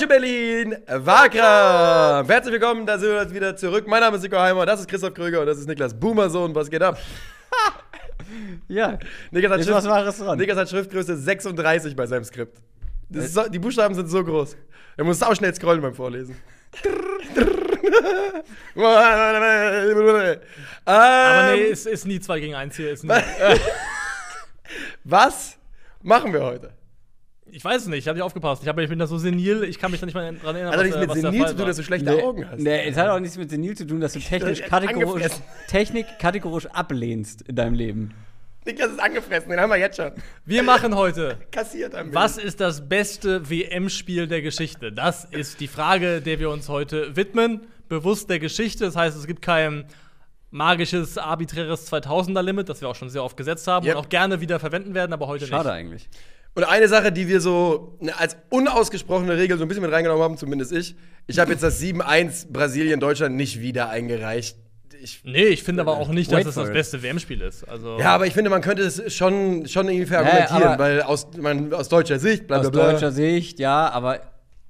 Deutsche Berlin, Wagram. Herzlich willkommen, da sind wir wieder zurück. Mein Name ist Nico Heimer, das ist Christoph Kröger und das ist Niklas Boomersohn. Was geht ab? Ja, Niklas hat, Ist was dran. Niklas hat Schriftgröße 36 bei seinem Skript. Ist so, die Buchstaben sind so groß. Er muss auch schnell scrollen beim Vorlesen. Aber nee, Ähm, es ist nie 2 gegen 1 hier. Was machen wir heute? Ich weiß es nicht, ich habe nicht aufgepasst. Ich, hab, ich bin da so senil, ich kann mich da nicht mal dran erinnern. Hat doch was, nichts mit Senil zu tun, dass du schlechte Nee, Augen hast. Nee, es hat auch nichts mit senil zu tun, dass du technisch kategorisch. Technik kategorisch ablehnst in deinem Leben. Niklas ist angefressen, den haben wir jetzt schon. Wir machen heute. Kassiert am Was ist das beste WM-Spiel der Geschichte? Das ist die Frage, der wir uns heute widmen. Bewusst der Geschichte. Das heißt, es gibt kein magisches, arbiträres 2000er-Limit, das wir auch schon sehr oft gesetzt haben Yep. und auch gerne wieder verwenden werden, aber heute Schade nicht. eigentlich. Und eine Sache, die wir so ne, als unausgesprochene Regel so ein bisschen mit reingenommen haben, zumindest ich. Ich habe jetzt das 7-1 Brasilien-Deutschland nicht wieder eingereicht. Ich, Nee, ich finde aber auch nicht, dass es das beste WM-Spiel ist. Also, ja, aber ich finde, man könnte es schon, schon irgendwie verargumentieren, aber- weil aus, man, aus deutscher Sicht, bla bla Aus deutscher Sicht, ja, aber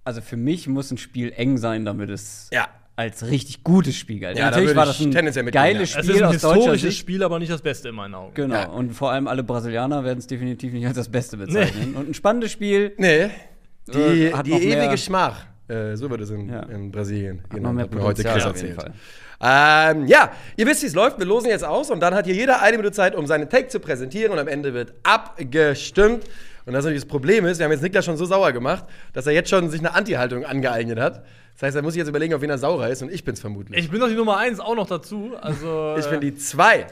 also für mich muss ein Spiel eng sein, damit es Ja. Als richtig gutes Spiel galt. Ja, da Natürlich würde war das ein geiles ja. es Spiel ist ein historisches. Spiel, aber nicht das Beste in meinen Augen. Genau, Ja. und vor allem alle Brasilianer werden es definitiv nicht als das Beste bezeichnen. Und ein spannendes Spiel. Nee, die, Äh, hat die noch ewige Schmach. Äh, so wird es in, Ja. in Brasilien. Hat noch mehr hat mir heute Chris erzählt. Ähm, ja, ihr wisst, wie es läuft. Wir losen jetzt aus und dann hat hier jeder eine Minute Zeit, um seinen Take zu präsentieren und am Ende wird abgestimmt. Und das natürlich das Problem ist, wir haben jetzt Niklas schon so sauer gemacht, dass er jetzt schon sich eine Anti-Haltung angeeignet hat. Das heißt, er muss sich jetzt überlegen, auf wen er saurer ist und ich bin's vermutlich. Ich bin doch die Nummer 1 auch noch dazu. Also, Ich äh, bin die zwei.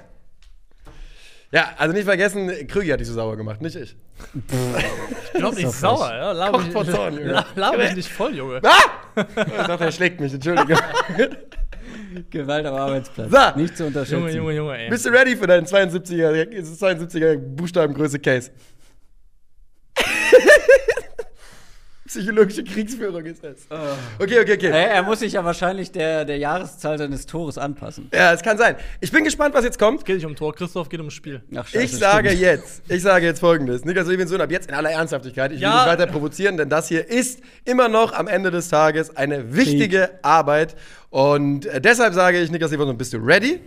Ja, also nicht vergessen, Krügi hat dich so sauer gemacht, nicht ich. Ich bin doch nicht sauer, ja? Laber Kocht mich, vor Zorn, Junge. la- laber mich nicht voll, Junge. Ah! Ich dachte, er schlägt mich, entschuldige. Gewalt am Arbeitsplatz. So. Nicht zu unterschätzen. Junge, Junge, Junge, ey. Bist du ready für deinen 72er, 72er Buchstabengröße Case? Psychologische Kriegsführung ist das. Okay, okay, okay. Äh, er muss sich ja wahrscheinlich der, der Jahreszahl seines Tores anpassen. Ja, es kann sein. Ich bin gespannt, was jetzt kommt. Geht nicht um Tor, Christoph geht ums Spiel. Ach, scheiße, Ich sage stimmt. jetzt, ich sage jetzt folgendes. Niklas Levinson, ab jetzt in aller Ernsthaftigkeit. Ich will Ja. nicht weiter provozieren, denn das hier ist immer noch am Ende des Tages eine wichtige Arbeit. Und äh, deshalb sage ich, Niklas Levinson, bist du ready?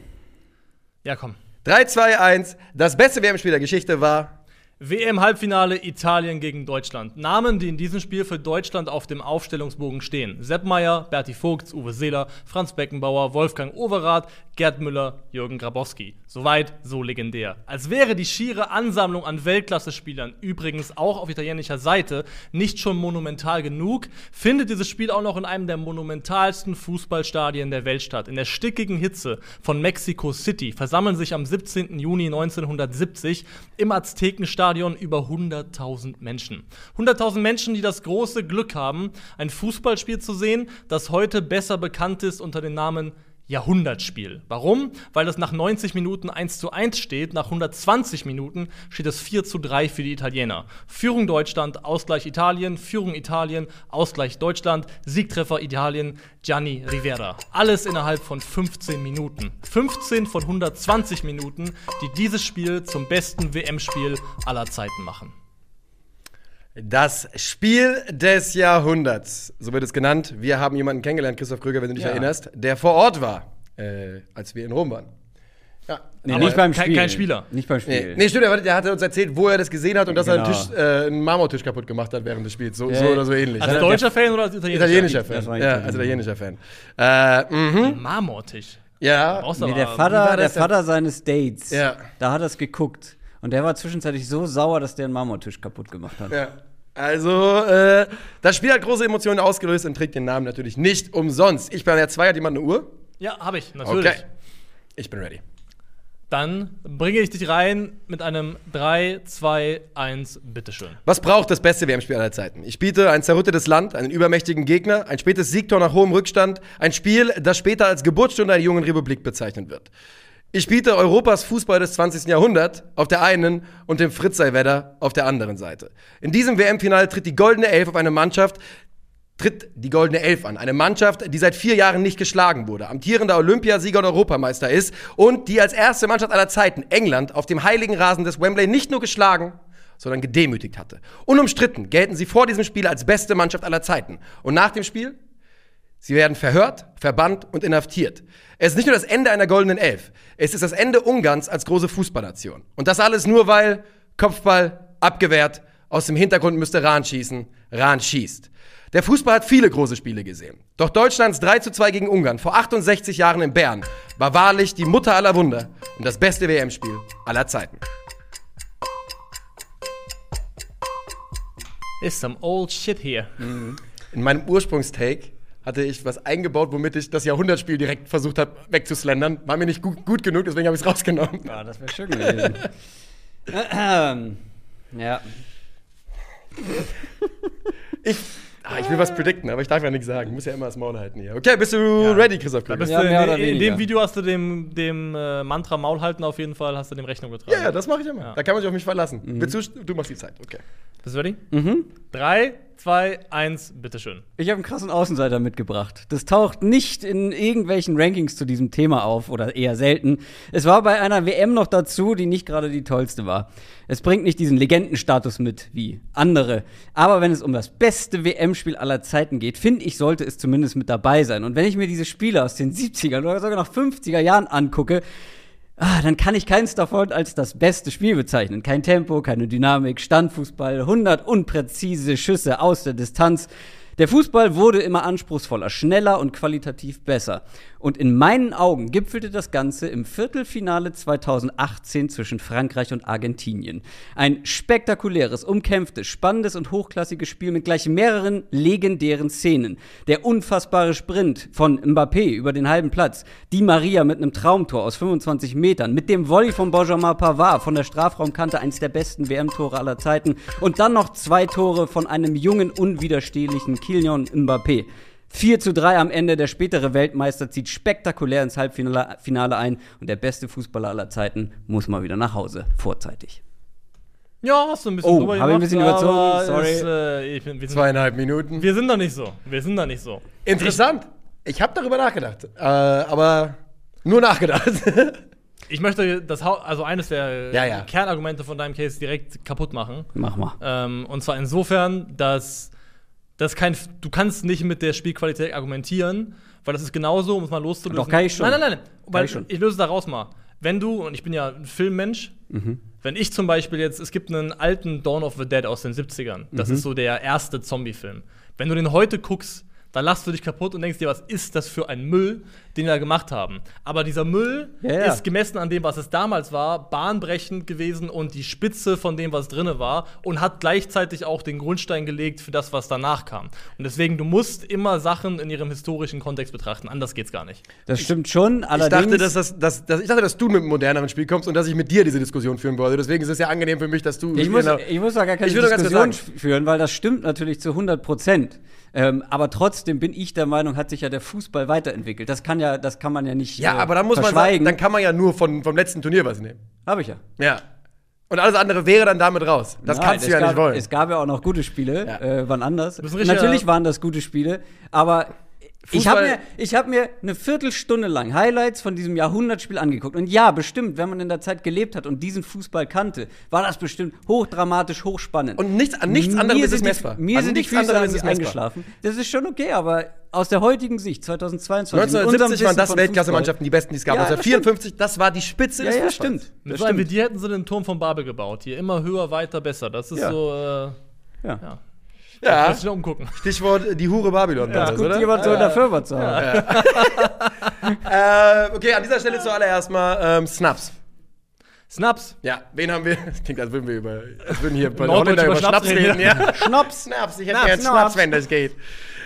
Ja, komm. 3, 2, 1. Das beste WM-Spiel der Geschichte war. WM-Halbfinale Italien gegen Deutschland. Namen, die in diesem Spiel für Deutschland auf dem Aufstellungsbogen stehen. Sepp Meier, Berti Vogts, Uwe Seeler, Franz Beckenbauer, Wolfgang Overath, Gerd Müller, Jürgen Grabowski. Soweit, so legendär. Als wäre die schiere Ansammlung an Weltklasse-Spielern, übrigens auch auf italienischer Seite, nicht schon monumental genug, findet dieses Spiel auch noch in einem der monumentalsten Fußballstadien der Welt statt. In der stickigen Hitze von Mexico City versammeln sich am 17. Juni 1970 im Aztekenstadion über 100.000 Menschen. 100.000 Menschen, die das große Glück haben, ein Fußballspiel zu sehen, das heute besser bekannt ist unter dem Namen Jahrhundertspiel. Warum? Weil es nach 90 Minuten 1 zu 1 steht, nach 120 Minuten steht es 4 zu 3 für die Italiener. Führung Deutschland, Ausgleich Italien, Führung Italien, Ausgleich Deutschland, Siegtreffer Italien, Gianni Rivera. Alles innerhalb von 15 Minuten. 15 von 120 Minuten, die dieses Spiel zum besten WM-Spiel aller Zeiten machen. Das Spiel des Jahrhunderts, so wird es genannt. Wir haben jemanden kennengelernt, Christoph Kröger, wenn du dich Ja. erinnerst, der vor Ort war, äh, als wir in Rom waren. Ja. Nee, Aber nicht beim kein- Spiel. kein Spieler. Nicht beim Nee, Spiel. nee, stimmt, der, der hat uns erzählt, wo er das gesehen hat und dass er Genau. einen, Tisch, äh, einen Marmortisch kaputt gemacht hat während des Spiels. So, Ja. so oder so ähnlich. Als Ja, deutscher Fan oder als italienischer? italienischer Das Fan. war Ja, als italienischer Fan. Äh, mhm. Marmortisch. Ja. Nee, der Vater, der? Vater seines Dates, Ja. da hat er es geguckt. Und der war zwischenzeitlich so sauer, dass der einen Marmortisch kaputt gemacht hat. Ja. Also, äh, das Spiel hat große Emotionen ausgelöst und trägt den Namen natürlich nicht umsonst. Ich bin der zwei, hat jemand eine Uhr? Ja, habe ich, natürlich. Okay. Ich bin ready. Dann bringe ich dich rein mit einem 3, 2, 1, bitteschön. Was braucht das beste WM-Spiel aller Zeiten? Ich biete ein zerrüttetes Land, einen übermächtigen Gegner, ein spätes Siegtor nach hohem Rückstand, ein Spiel, das später als Geburtsstunde einer jungen Republik bezeichnet wird. Ich biete Europas Fußball des 20. Jahrhunderts auf der einen und dem Fritzei-Wetter auf der anderen Seite. In diesem WM-Finale tritt die Goldene Elf auf eine Mannschaft, tritt die Goldene Elf an. Eine Mannschaft, die seit vier Jahren nicht geschlagen wurde, amtierender Olympiasieger und Europameister ist und die als erste Mannschaft aller Zeiten England auf dem heiligen Rasen des Wembley nicht nur geschlagen, sondern gedemütigt hatte. Unumstritten gelten sie vor diesem Spiel als beste Mannschaft aller Zeiten. Und nach dem Spiel? Sie werden verhört, verbannt und inhaftiert. Es ist nicht nur das Ende einer goldenen Elf, es ist das Ende Ungarns als große Fußballnation. Und das alles nur, weil Kopfball abgewehrt, aus dem Hintergrund müsste Rahn schießen, Rahn schießt. Der Fußball hat viele große Spiele gesehen. Doch Deutschlands 3 zu 2 gegen Ungarn vor 68 Jahren in Bern war wahrlich die Mutter aller Wunder und das beste WM-Spiel aller Zeiten. Is some old shit here. In meinem Ursprungstake hatte ich was eingebaut, womit ich das Jahrhundertspiel direkt versucht habe wegzuslendern. War mir nicht gut, gut genug, deswegen habe ich es rausgenommen. Ja, das wäre schön gewesen. Ja. Ich, ah, ich will was predikten, aber ich darf ja nichts sagen. Muss ja immer das Maul halten hier. Okay, bist du ready, Christoph bist Ja, in, in, in dem Video hast du dem, dem äh, Mantra Maul halten auf jeden Fall, hast du dem Rechnung getragen. Ja, ja, das mache ich immer. Ja. Da kann man sich auf mich verlassen. Mhm. Du, du machst die Zeit, okay. Bist du ready? Mhm. Drei, zwei, eins, bitteschön. Ich habe einen krassen Außenseiter mitgebracht. Das taucht nicht in irgendwelchen Rankings zu diesem Thema auf oder eher selten. Es war bei einer WM noch dazu, die nicht gerade die tollste war. Es bringt nicht diesen Legendenstatus mit wie andere. Aber wenn es um das beste WM-Spiel aller Zeiten geht, finde ich, sollte es zumindest mit dabei sein. Und wenn ich mir diese Spiele aus den 70er oder sogar noch 50er Jahren angucke, Ah, dann kann ich keins davon als das beste Spiel bezeichnen. Kein Tempo, keine Dynamik, Standfußball, 100 unpräzise Schüsse aus der Distanz. Der Fußball wurde immer anspruchsvoller, schneller und qualitativ besser. Und in meinen Augen gipfelte das Ganze im Viertelfinale 2018 zwischen Frankreich und Argentinien. Ein spektakuläres, umkämpftes, spannendes und hochklassiges Spiel mit gleich mehreren legendären Szenen. Der unfassbare Sprint von Mbappé über den halben Platz, Di Maria mit einem Traumtor aus 25 Metern, mit dem Volley von Benjamin Pavard von der Strafraumkante, eines der besten WM-Tore aller Zeiten und dann noch zwei Tore von einem jungen, unwiderstehlichen Kylian Mbappé. 4 zu 3 am Ende. Der spätere Weltmeister zieht spektakulär ins Halbfinale Finale ein und der beste Fußballer aller Zeiten muss mal wieder nach Hause. Vorzeitig. Ja, hast du ein bisschen Oh, drüber hab ich ein bisschen überzogen, aber sorry. Es, äh, ich, sind, Zweieinhalb Minuten. wir sind da nicht so. Wir sind da nicht so. Interessant. Ich habe darüber nachgedacht, äh, aber nur nachgedacht. Ich möchte das also eines der Ja, ja. Kernargumente von deinem Case direkt kaputt machen. Mach mal. Ähm, und zwar insofern, dass das kein, du kannst nicht mit der Spielqualität argumentieren, weil das ist genauso, um es mal loszulösen. Doch, kann ich schon. Nein, nein, nein. Weil ich ich löse daraus mal. Wenn du, und ich bin ja ein Filmmensch, Mhm. wenn ich zum Beispiel jetzt, es gibt einen alten Dawn of the Dead aus den 70ern. Das Mhm. ist so der erste Zombie-Film. Wenn du den heute guckst, dann lachst du dich kaputt und denkst dir, was ist das für ein Müll, den wir da gemacht haben. Aber dieser Müll Ja, ja. ist gemessen an dem, was es damals war, bahnbrechend gewesen und die Spitze von dem, was drinne war und hat gleichzeitig auch den Grundstein gelegt für das, was danach kam. Und deswegen, du musst immer Sachen in ihrem historischen Kontext betrachten. Anders geht's gar nicht. Das stimmt schon, Ich allerdings. dachte, dass, das, dass, dass, ich dachte, dass du mit einem moderneren Spiel kommst und dass ich mit dir diese Diskussion führen wollte. Deswegen ist es ja angenehm für mich, dass du. Ich muss, Genau. ich muss da gar keine Ich Diskussion führen, weil das stimmt natürlich zu 100 Prozent. Ähm, aber trotzdem bin ich der Meinung, hat sich ja der Fußball weiterentwickelt. Das kann ja, das kann man ja nicht Ja, äh, aber dann muss man sagen, dann kann man ja nur von, vom letzten Turnier was nehmen. Habe ich ja. Ja. Und alles andere wäre dann damit raus. Das Nein, kannst du ja gab, nicht wollen. Es gab ja auch noch gute Spiele, Ja. äh, wann anders. Natürlich waren das gute Spiele, aber ich habe Fußball- mir, ich hab mir eine Viertelstunde lang Highlights von diesem Jahrhundertspiel angeguckt. Und ja, bestimmt, wenn man in der Zeit gelebt hat und diesen Fußball kannte, war das bestimmt hochdramatisch, hochspannend. Und nichts- an nichts anderem Mir ist es die- messbar. Mir An sind die nichts Füße anderem ist eingeschlafen. Das ist schon okay, aber aus der heutigen Sicht, 2022, mit unserem 1970 waren das von Weltklasse-Mannschaften, die besten, die es gab. Ja, das 1954, das war die Spitze Ja, des ja, Fußballs. stimmt. Mit Das so stimmt. dir hätten sie den Turm vom Babel gebaut. Hier immer höher, weiter, besser. Das ist Ja. so, äh, Ja. Ja. Ja, Lass dich noch umgucken. Stichwort äh, die Hure Babylon. war das, Gut, oder? jemand so in der Firma zu haben. Äh, okay, an dieser Stelle zuallererst mal ähm, Snaps. Snaps. Ja, wen haben wir? Das klingt, als würden wir über, als würden hier bei Norddeutsch Holländer über über Schnaps Schnaps reden. reden, Ja. Schnaps, Snaps. Ich hätte Schnaps, gern Schnaps. Schnaps, wenn das geht.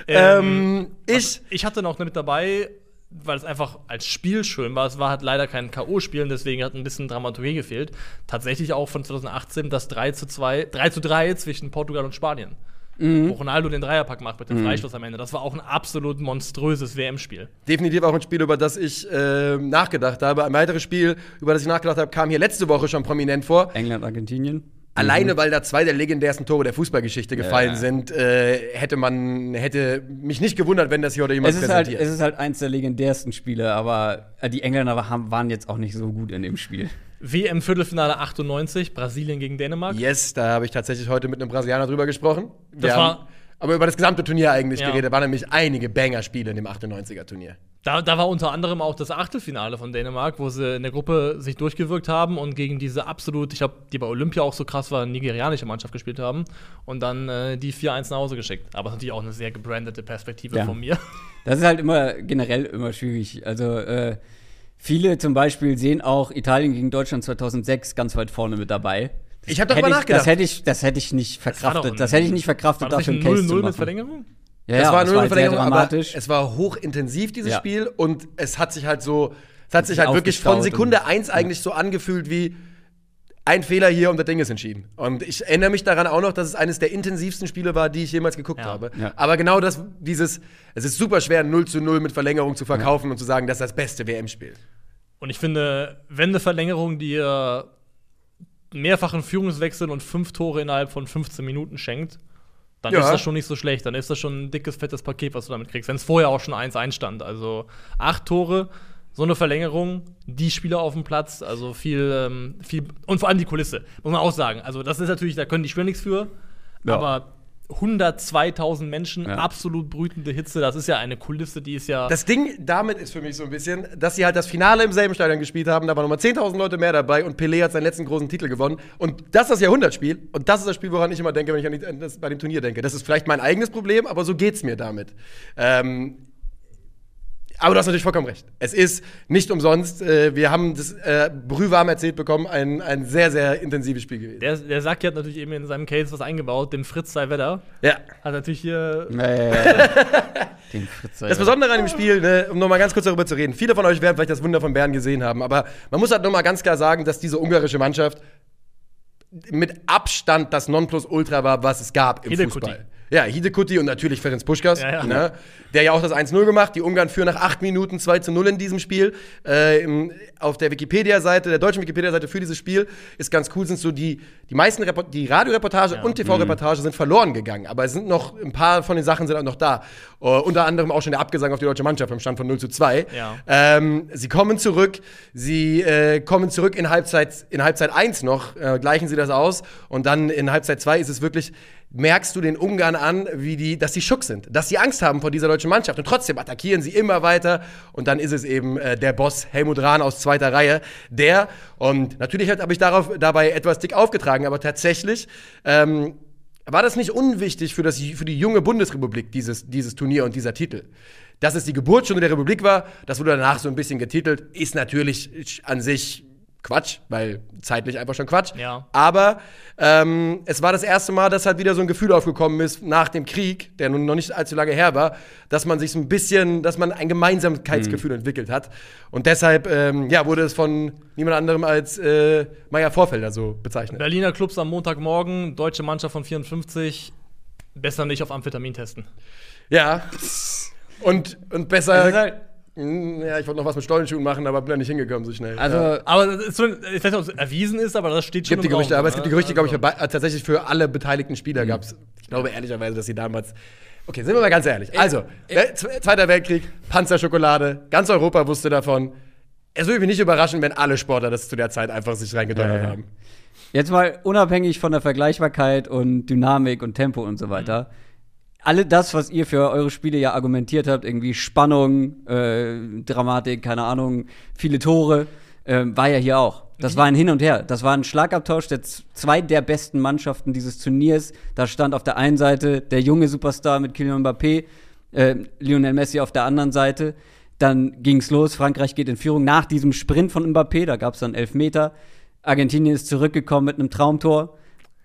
Ähm, Ähm, ich, Ich hatte noch mit dabei, weil es einfach als Spiel schön war. Es war halt leider kein K.O.-Spiel und deswegen hat ein bisschen Dramaturgie gefehlt. Tatsächlich auch von 2018 das 3 zu 2, 3 zu 3 zwischen Portugal und Spanien. Wo Ronaldo den Dreierpack macht mit dem Freistoß am Ende. Das war auch ein absolut monströses WM-Spiel. definitiv auch ein Spiel, über das ich ähm, nachgedacht habe. Ein weiteres Spiel, über das ich nachgedacht habe, kam hier letzte Woche schon prominent vor. England, Argentinien. Alleine, weil da zwei der legendärsten Tore der Fußballgeschichte gefallen Ja. sind, äh, hätte man, hätte mich nicht gewundert, wenn das hier oder jemand Es ist, halt, präsentiert. es ist halt eins der legendärsten Spiele, aber äh, die Engländer haben, waren jetzt auch nicht so gut in dem Spiel. WM-Viertelfinale 98, Brasilien gegen Dänemark. yes, da habe ich tatsächlich heute mit einem Brasilianer drüber gesprochen. Wir Das war- aber über das gesamte Turnier eigentlich Ja. geredet. Da waren nämlich einige Banger-Spiele in dem 98er-Turnier. Da, da war unter anderem auch das Achtelfinale von Dänemark, wo sie in der Gruppe sich durchgewirkt haben und gegen diese absolut, ich glaube, die bei Olympia auch so krass war, nigerianische Mannschaft gespielt haben und dann äh, die 4-1 nach Hause geschickt. Aber das ist natürlich auch eine sehr gebrandete Perspektive Ja. von mir. Das ist halt immer generell immer schwierig. Also äh, viele zum Beispiel sehen auch Italien gegen Deutschland 2006 ganz weit vorne mit dabei. Ich habe darüber Hätte nachgedacht. Das hätte ich, das hätte ich nicht war doch verkraftet. ein- Das, hätte ich nicht verkraftet, War das dafür einen ein Case zu 0-0 machen. mit Verlängerung? Ja, war das nur eine halt sehr Verlängerung, aber dramatisch. es war hochintensiv, dieses Ja. Spiel. Und es hat sich halt so, es hat sich halt wirklich von Sekunde und- eins eigentlich so angefühlt wie ein Fehler hier und das Ding ist entschieden. Und ich erinnere mich daran auch noch, dass es eines der intensivsten Spiele war, die ich jemals geguckt Ja. habe. Ja. Aber genau das, dieses, es ist super schwer, 0 zu 0 mit Verlängerung zu verkaufen und zu sagen, das ist das beste WM-Spiel. Und ich finde, wenn eine Verlängerung dir mehrfachen Führungswechsel und fünf Tore innerhalb von 15 Minuten schenkt, dann Ja. ist das schon nicht so schlecht. Dann ist das schon ein dickes, fettes Paket, was du damit kriegst. Wenn es vorher auch schon 1-1 stand. Also acht Tore, so eine Verlängerung, die Spieler auf dem Platz, also viel, ähm, viel und vor allem die Kulisse, muss man auch sagen. Also, das ist natürlich, da können die Spieler nichts für, Ja. aber 102.000 Menschen, Ja. absolut brütende Hitze, das ist ja eine Kulisse, die ist ja. Das Ding damit ist für mich so ein bisschen, dass sie halt das Finale im selben Stadion gespielt haben. Da waren nochmal 10.000 Leute mehr dabei und Pelé hat seinen letzten großen Titel gewonnen. Und das ist das Jahrhundertspiel. Und das ist das Spiel, woran ich immer denke, wenn ich an, die, an das, bei dem Turnier denke. Das ist vielleicht mein eigenes Problem, aber so geht's mir damit. Ähm, aber du hast natürlich vollkommen recht. Es ist nicht umsonst, äh, wir haben das äh, brühwarm erzählt bekommen, ein, ein sehr, sehr intensives Spiel gewesen. Der, der Saki hat natürlich eben in seinem Case was eingebaut, dem Fritz Seiwedder. Ja. Hat natürlich hier. Ja. Den Fritz, Das Besondere an dem Spiel, ne, um nochmal ganz kurz darüber zu reden, viele von euch werden vielleicht das Wunder von Bern gesehen haben, aber man muss halt nochmal ganz klar sagen, dass diese ungarische Mannschaft mit Abstand das Nonplusultra war, was es gab im Hidekuti. Fußball. Ja, Hidekuti und natürlich Ferenc Puskas, Ja, ja. Ne, der ja auch das 1-0 gemacht. Die Ungarn führen nach 8 Minuten 2 zu 0 in diesem Spiel. Äh, im, auf der Wikipedia-Seite, der deutschen Wikipedia-Seite für dieses Spiel, ist ganz cool, sind so die, die meisten Repo die Radioreportage Ja. und TV-Reportage sind verloren gegangen. Aber es sind noch, ein paar von den Sachen sind auch noch da. Äh, unter anderem auch schon der Abgesang auf die deutsche Mannschaft im Stand von 0 zu 2. Ja. Ähm, sie kommen zurück, sie äh, kommen zurück in Halbzeit, in Halbzeit 1 noch, äh, gleichen sie das aus und dann in Halbzeit 2 ist es wirklich, merkst du den Ungarn an, wie die, dass sie schock sind, dass sie Angst haben vor dieser deutschen Mannschaft und trotzdem attackieren sie immer weiter und dann ist es eben äh, der Boss Helmut Rahn aus zweiter Reihe, der und natürlich habe ich darauf, dabei etwas dick aufgetragen, aber tatsächlich ähm, war das nicht unwichtig für, das, für die junge Bundesrepublik, dieses, dieses Turnier und dieser Titel? Dass es die Geburtsstunde der Republik war, das wurde danach so ein bisschen getitelt, ist natürlich an sich Quatsch, weil zeitlich einfach schon Quatsch. Ja. Aber ähm, es war das erste Mal, dass halt wieder so ein Gefühl aufgekommen ist nach dem Krieg, der nun noch nicht allzu lange her war, dass man sich so ein bisschen, dass man ein Gemeinsamkeitsgefühl entwickelt hat. Und deshalb ähm, ja, wurde es von niemand anderem als äh, Meier Vorfelder so bezeichnet. Berliner Clubs am Montagmorgen, deutsche Mannschaft von 54. Besser nicht auf Amphetamin testen. Ja. Und, und besser. Hm, Ja, ich wollte noch was mit Stollenschuhen machen, aber bin da nicht hingekommen so schnell. also, ja. Aber das ist so, ich weiß nicht, ob es erwiesen ist, aber das steht es schon gibt die im Raum, Gerüchte, aber es ne? gibt die Gerüchte, glaube ich, für, Also, äh, tatsächlich für alle beteiligten Spieler gab es. Ich glaube ehrlicherweise, dass sie damals. Okay, sind wir mal ganz ehrlich. Also, Wel- Zwe- Zweiter Weltkrieg, Panzerschokolade, ganz Europa wusste davon. Es würde mich nicht überraschen, wenn alle Sportler das zu der Zeit einfach sich reingedonnert Ja, ja. haben. Jetzt mal unabhängig von der Vergleichbarkeit und Dynamik und Tempo und so weiter. Alle das, was ihr für eure Spiele ja argumentiert habt, irgendwie Spannung, äh, Dramatik, keine Ahnung, viele Tore, ähm, war ja hier auch. Das war ein Hin und Her. Das war ein Schlagabtausch der zwei der besten Mannschaften dieses Turniers. Da stand auf der einen Seite der junge Superstar mit Kylian Mbappé, äh, Lionel Messi auf der anderen Seite. Dann ging's los, Frankreich geht in Führung nach diesem Sprint von Mbappé, da gab's dann elf Meter. Argentinien ist zurückgekommen mit einem Traumtor.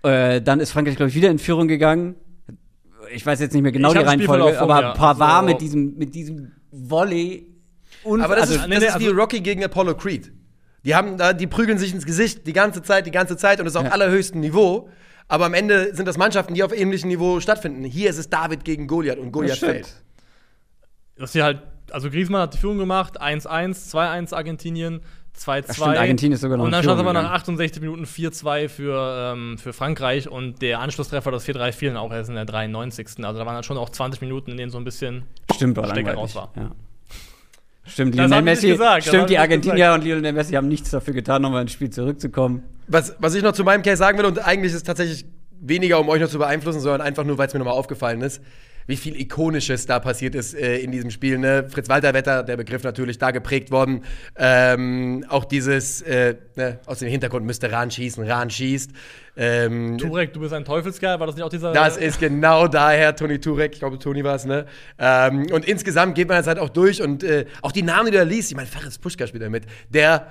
Äh, dann ist Frankreich, glaube ich, wieder in Führung gegangen. Ich weiß jetzt nicht mehr genau Ich die das Reihenfolge, aber mir. Pavard Also- mit diesem, mit diesem Volley. Und Aber das also, ist, das nee, ist wie also- Rocky gegen Apollo Creed. Die haben da, die prügeln sich ins Gesicht die ganze Zeit, die ganze Zeit und das ist auf Ja. allerhöchstem Niveau. Aber am Ende sind das Mannschaften, die auf ähnlichem Niveau stattfinden. Hier ist es David gegen Goliath und Goliath fällt. dass sie halt, also Griezmann hat die Führung gemacht, 1-1, 2-1 Argentinien, 2-2. Ach stimmt, Argentinien ist sogar noch Und dann stand es aber nach gegangen. 68 Minuten 4-2 für, ähm, für Frankreich und der Anschlusstreffer, das 4-3 fiel dann auch erst in der 93. Also da waren dann schon auch 20 Minuten, in denen so ein bisschen Stimmt, war Stecker langweilig. raus war. Ja. Stimmt, Das Lionel Messi, gesagt, stimmt, die Argentinier und Lionel Messi haben nichts dafür getan, nochmal ins Spiel zurückzukommen. Was, was ich noch zu meinem Case sagen will, und eigentlich ist es tatsächlich weniger, um euch noch zu beeinflussen, sondern einfach nur, weil es mir nochmal aufgefallen ist, wie viel Ikonisches da passiert ist äh, in diesem Spiel. Ne? Fritz Walter Wetter, der Begriff natürlich da geprägt worden. Ähm, auch dieses, äh, ne, aus dem Hintergrund müsste Rahn schießen, Rahn schießt. Ähm, Turek, du bist ein Teufelskerl, war das nicht auch dieser. das ist genau daher Toni Turek, ich glaube Toni war es, ne? Ähm, und insgesamt geht man das halt auch durch und äh, auch die Namen, die du da liest, ich meine, Ferenc Puschka spielt da mit, der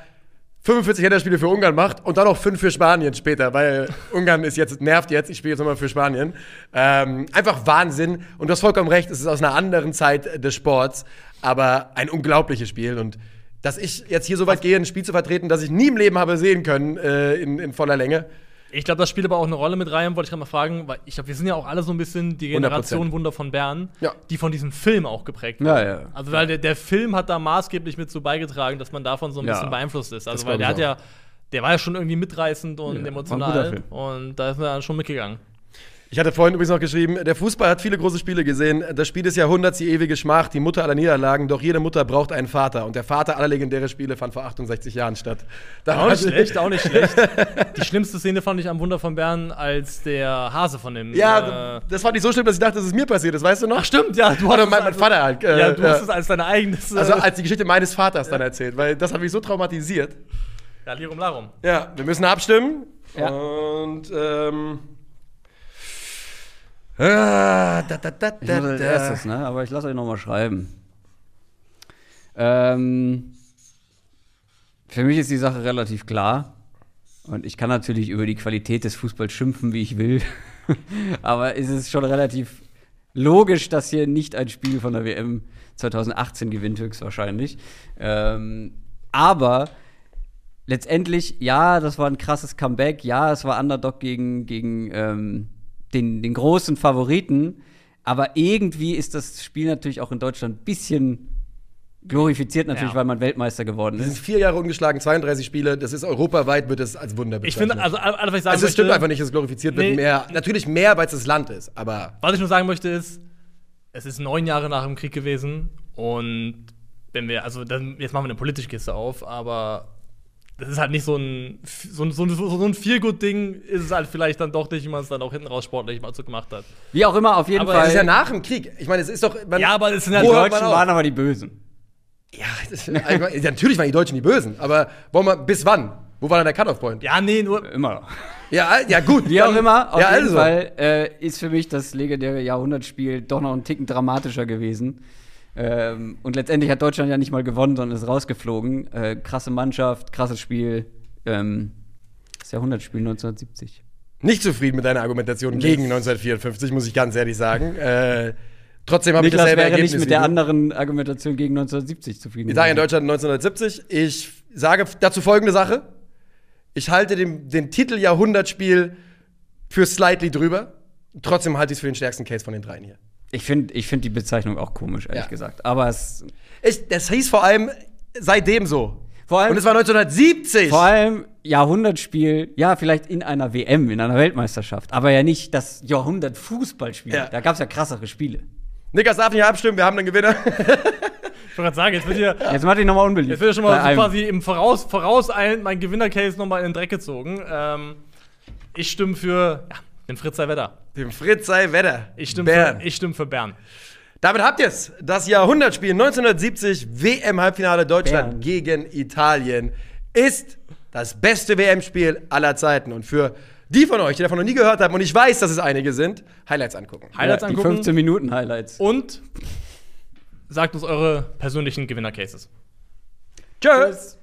45 Länderspiele für Ungarn macht und dann noch fünf für Spanien später, weil Ungarn ist jetzt, nervt jetzt, ich spiele jetzt nochmal für Spanien. Ähm, einfach Wahnsinn und du hast vollkommen recht, es ist aus einer anderen Zeit des Sports, aber ein unglaubliches Spiel und dass ich jetzt hier so weit gehe, ein Spiel zu vertreten, das ich nie im Leben habe sehen können, äh, in, in voller Länge. Ich glaube, das spielt aber auch eine Rolle mit rein, wollte ich gerade mal fragen, weil ich glaube, wir sind ja auch alle so ein bisschen die 100%. Generation Wunder von Bern, Ja. die von diesem Film auch geprägt Ja, war. ja. Also, weil der, der Film hat da maßgeblich mit so beigetragen, dass man davon so ein Ja. bisschen beeinflusst ist. Also, weil der hat ja, der war ja schon irgendwie mitreißend und Ja, emotional. Und da ist man dann schon mitgegangen. Ich hatte vorhin übrigens noch geschrieben, der Fußball hat viele große Spiele gesehen. Das Spiel des Jahrhunderts, die ewige Schmach, die Mutter aller Niederlagen. Doch jede Mutter braucht einen Vater. Und der Vater aller legendäre Spiele fand vor 68 Jahren statt. Da Auch nicht schlecht, auch nicht schlecht. Die schlimmste Szene fand ich am Wunder von Bern, als der Hase von dem. Ja, äh, das fand ich so schlimm, dass ich dachte, dass es mir passiert ist, weißt du noch? Ach, stimmt, ja. Du hast mein, es mein also- Vater halt. äh, Ja, du hast äh, es als dein eigenes. Also äh, als die Geschichte meines Vaters dann erzählt, weil das hat mich so traumatisiert. ja, Lirum Larum. Ja, wir müssen abstimmen. Ja. Und ähm. Ah, da, da, da, Ich als erstes, ne? Aber ich lasse euch noch mal schreiben. Ähm, für mich ist die Sache relativ klar. Und ich kann natürlich über die Qualität des Fußballs schimpfen, wie ich will. Aber es ist schon relativ logisch, dass hier nicht ein Spiel von der WM 2018 gewinnt, höchstwahrscheinlich. Ähm, aber letztendlich, ja, das war ein krasses Comeback. Ja, es war Underdog gegen, gegen ähm, den, den großen Favoriten. Aber irgendwie ist das Spiel natürlich auch in Deutschland ein bisschen glorifiziert, natürlich, Ja. weil man Weltmeister geworden Wir sind ist. vier Jahre ungeschlagen, 32 Spiele. Das ist europaweit, wird es als Wunder Ich bezeichnet. finde, also, alles, was ich sagen also es stimmt möchte, einfach nicht, dass es glorifiziert wird. Nee. Mehr, natürlich mehr, weil es das Land ist. Aber Was ich nur sagen möchte ist, es ist neun Jahre nach dem Krieg gewesen und wenn wir, also dann, jetzt machen wir eine politische Kiste auf, aber das ist halt nicht so ein so ein, so ein, so ein Feel-Good-Ding, ist es halt vielleicht dann doch nicht, wie man es dann auch hinten raus sportlich mal so gemacht hat. Wie auch immer, auf jeden Aber Fall. es ist ja nach dem Krieg. Ich meine, es ist doch. Man, Ja, aber es sind halt die Deutschen waren aber die Bösen. Ja, das, meine, natürlich waren die Deutschen die Bösen. Aber wollen wir, bis wann? Wo war dann der Cut-Off-Point? Ja, nee, nur. Immer. Ja, ja, gut. Wie auch immer, auf ja, jeden also. Fall äh, ist für mich das legendäre Jahrhundertspiel doch noch ein Ticken dramatischer gewesen. Ähm, und letztendlich hat Deutschland ja nicht mal gewonnen, sondern ist rausgeflogen. Äh, krasse Mannschaft, krasses Spiel. Ähm, das Jahrhundertspiel 1970. Nicht zufrieden mit deiner Argumentation gegen 1954, muss ich ganz ehrlich sagen. Äh, trotzdem habe ich dasselbe wäre Ergebnis nicht mit der anderen Argumentation gegen 1970 zufrieden. Ich sage in. Deutschland 1970. Ich sage dazu folgende Sache. Ich halte den, den Titel Jahrhundertspiel für slightly drüber. Trotzdem halte ich es für den stärksten Case von den dreien hier. Ich finde ich find die Bezeichnung auch komisch, ehrlich Ja. gesagt. Aber es, Ich, das hieß vor allem seitdem so. Vor allem- Und es war 1970. vor allem Jahrhundertspiel, ja, vielleicht in einer WM, in einer Weltmeisterschaft, aber ja nicht das Jahrhundert-Fußballspiel. Ja. Da gab es ja krassere Spiele. Niklas darf nicht abstimmen, wir haben einen Gewinner. Ich wollte gerade sagen, jetzt wird hier. Jetzt mach ich nochmal unbeliebt. Jetzt wird ja schon mal so quasi im Voraus, vorauseilend mein Gewinnercase nochmal in den Dreck gezogen. Ähm, ich stimme für ja, den Fritz sei Wetter. Dem Fritz sei Wetter. Ich stimme, Bern. für, ich stimme für Bern. Damit habt ihr's. Das Jahrhundertspiel 1970 WM-Halbfinale Deutschland Bern. gegen Italien ist das beste WM-Spiel aller Zeiten. Und für die von euch, die davon noch nie gehört haben, und ich weiß, dass es einige sind, Highlights angucken. Highlights ja, die angucken 15 Minuten Highlights. und sagt uns eure persönlichen Gewinnercases. Tschüss.